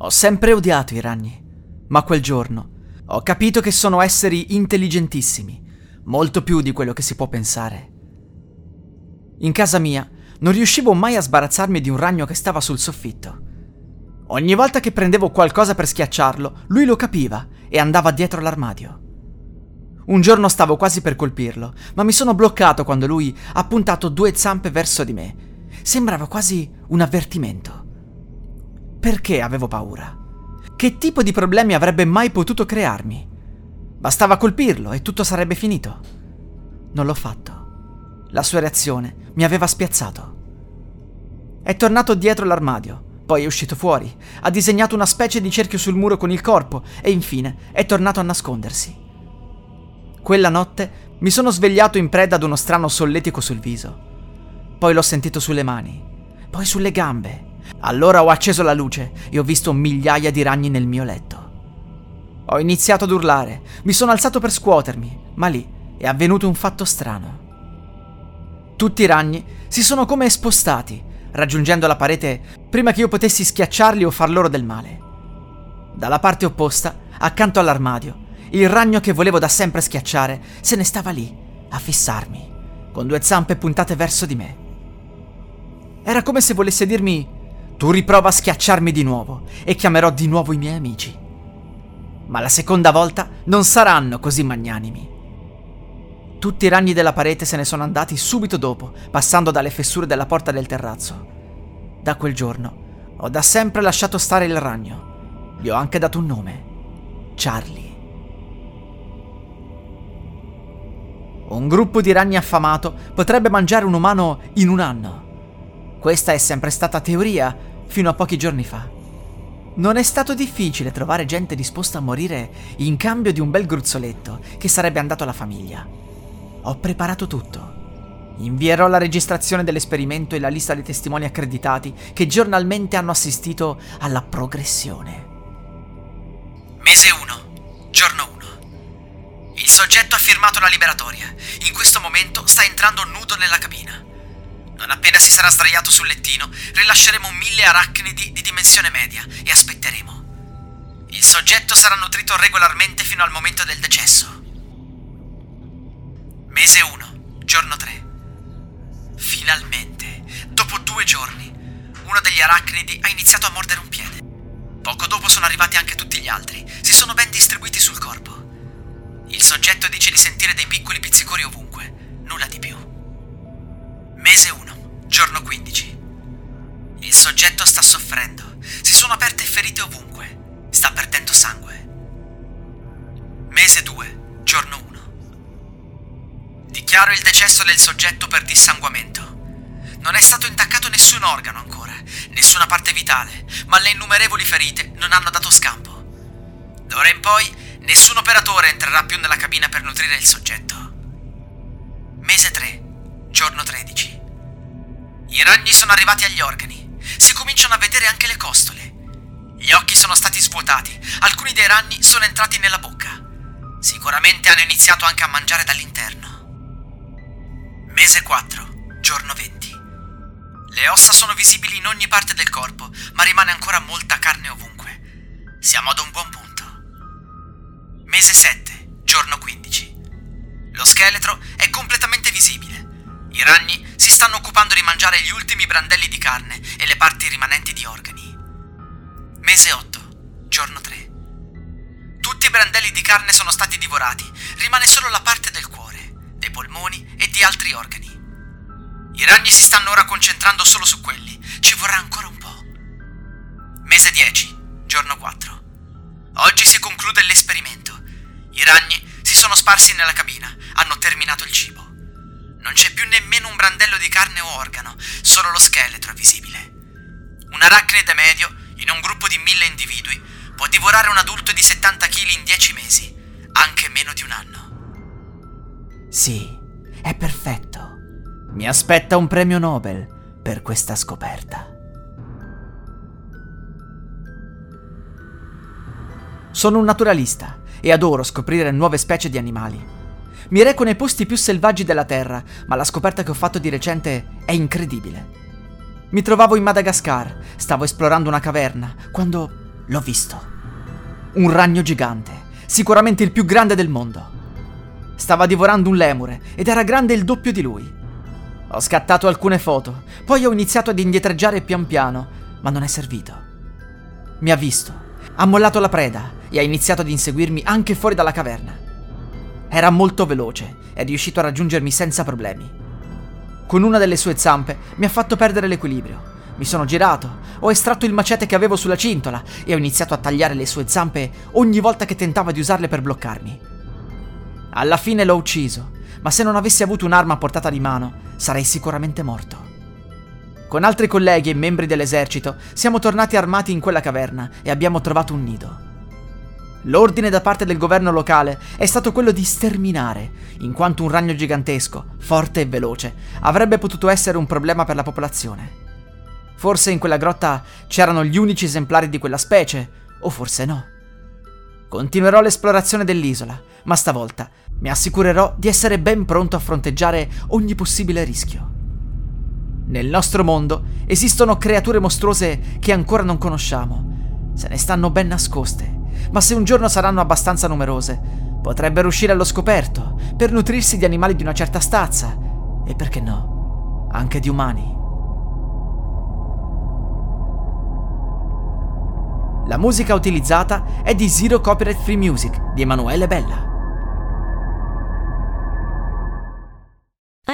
Ho sempre odiato i ragni, ma quel giorno ho capito che sono esseri intelligentissimi, molto più di quello che si può pensare. In casa mia non riuscivo mai a sbarazzarmi di un ragno che stava sul soffitto. Ogni volta che prendevo qualcosa per schiacciarlo, lui lo capiva e andava dietro l'armadio. Un giorno stavo quasi per colpirlo, ma mi sono bloccato quando lui ha puntato due zampe verso di me. Sembrava quasi un avvertimento. Perché avevo paura? Che tipo di problemi avrebbe mai potuto crearmi? Bastava colpirlo e tutto sarebbe finito. Non l'ho fatto. La sua reazione mi aveva spiazzato. È tornato dietro l'armadio, poi è uscito fuori, ha disegnato una specie di cerchio sul muro con il corpo e infine è tornato a nascondersi. Quella notte mi sono svegliato in preda ad uno strano solletico sul viso. Poi l'ho sentito sulle mani, poi sulle gambe allora ho acceso la luce e ho visto migliaia di ragni nel mio letto. Ho iniziato ad urlare, mi sono alzato per scuotermi, ma lì è avvenuto un fatto strano. Tutti i ragni si sono come spostati, raggiungendo la parete prima che io potessi schiacciarli o far loro del male. Dalla parte opposta, accanto all'armadio, il ragno che volevo da sempre schiacciare se ne stava lì, a fissarmi, con due zampe puntate verso di me. Era come se volesse dirmi tu riprova a schiacciarmi di nuovo e chiamerò di nuovo i miei amici. Ma la seconda volta non saranno così magnanimi. Tutti i ragni della parete se ne sono andati subito dopo, passando dalle fessure della porta del terrazzo. Da quel giorno ho da sempre lasciato stare il ragno. Gli ho anche dato un nome. Charlie. Un gruppo di ragni affamato potrebbe mangiare un umano in un anno. Questa è sempre stata teoria, fino a pochi giorni fa. Non è stato difficile trovare gente disposta a morire in cambio di un bel gruzzoletto che sarebbe andato alla famiglia. Ho preparato tutto. Invierò la registrazione dell'esperimento e la lista dei testimoni accreditati che giornalmente hanno assistito alla progressione. Mese 1, giorno 1. Il soggetto ha firmato la liberatoria. In questo momento sta entrando nudo nella cabina. Non appena si sarà sdraiato sul lettino, rilasceremo mille arachnidi di dimensione media e aspetteremo. Il soggetto sarà nutrito regolarmente fino al momento del decesso. Mese 1, giorno 3. Finalmente, dopo due giorni, uno degli arachnidi ha iniziato a mordere un piede. Poco dopo sono arrivati anche tutti gli altri, si sono ben distribuiti sul corpo. Il soggetto dice di sentire dei piccoli pizzicori ovunque, nulla di più. Mese 1. Giorno 15. Il soggetto sta soffrendo. Si sono aperte ferite ovunque. Sta perdendo sangue. Mese 2. Giorno 1. Dichiaro il decesso del soggetto per dissanguamento. Non è stato intaccato nessun organo ancora, nessuna parte vitale, ma le innumerevoli ferite non hanno dato scampo. D'ora in poi nessun operatore entrerà più nella cabina per nutrire il soggetto. Mese 3. Giorno 13. I ragni sono arrivati agli organi. Si cominciano a vedere anche le costole. Gli occhi sono stati svuotati. Alcuni dei ragni sono entrati nella bocca. Sicuramente hanno iniziato anche a mangiare dall'interno. Mese 4, giorno 20. Le ossa sono visibili in ogni parte del corpo, ma rimane ancora molta carne ovunque. Siamo ad un buon punto. Mese 7, giorno 15. Lo scheletro è completamente visibile. I ragni si stanno occupando di mangiare gli ultimi brandelli di carne e le parti rimanenti di organi. Mese 8, giorno 3. Tutti i brandelli di carne sono stati divorati, rimane solo la parte del cuore, dei polmoni e di altri organi. I ragni si stanno ora concentrando solo su quelli, ci vorrà ancora un po'. Mese 10, giorno 4. Oggi si conclude l'esperimento. I ragni si sono sparsi nella cabina, hanno terminato il cibo. Non c'è più nemmeno un brandello di carne o organo, solo lo scheletro è visibile. Un arachnide medio, in un gruppo di mille individui, può divorare un adulto di 70 kg in 10 mesi, anche meno di un anno. Sì, è perfetto. Mi aspetta un premio Nobel per questa scoperta. Sono un naturalista e adoro scoprire nuove specie di animali. Mi reco nei posti più selvaggi della Terra, ma la scoperta che ho fatto di recente è incredibile. Mi trovavo in Madagascar, stavo esplorando una caverna, quando l'ho visto. Un ragno gigante, sicuramente il più grande del mondo. Stava divorando un lemure ed era grande il doppio di lui. Ho scattato alcune foto, poi ho iniziato ad indietreggiare pian piano, ma non è servito. Mi ha visto, ha mollato la preda e ha iniziato ad inseguirmi anche fuori dalla caverna. Era molto veloce e è riuscito a raggiungermi senza problemi. Con una delle sue zampe mi ha fatto perdere l'equilibrio. Mi sono girato, ho estratto il macete che avevo sulla cintola e ho iniziato a tagliare le sue zampe ogni volta che tentava di usarle per bloccarmi. Alla fine l'ho ucciso, ma se non avessi avuto un'arma a portata di mano, sarei sicuramente morto. Con altri colleghi e membri dell'esercito siamo tornati armati in quella caverna e abbiamo trovato un nido. L'ordine da parte del governo locale è stato quello di sterminare, in quanto un ragno gigantesco, forte e veloce, avrebbe potuto essere un problema per la popolazione. Forse in quella grotta c'erano gli unici esemplari di quella specie, o forse no. Continuerò l'esplorazione dell'isola, ma stavolta mi assicurerò di essere ben pronto a fronteggiare ogni possibile rischio. Nel nostro mondo esistono creature mostruose che ancora non conosciamo. Se ne stanno ben nascoste ma se un giorno saranno abbastanza numerose, potrebbero uscire allo scoperto per nutrirsi di animali di una certa stazza e perché no, anche di umani. La musica utilizzata è di Zero Copyright Free Music di Emanuele Bella.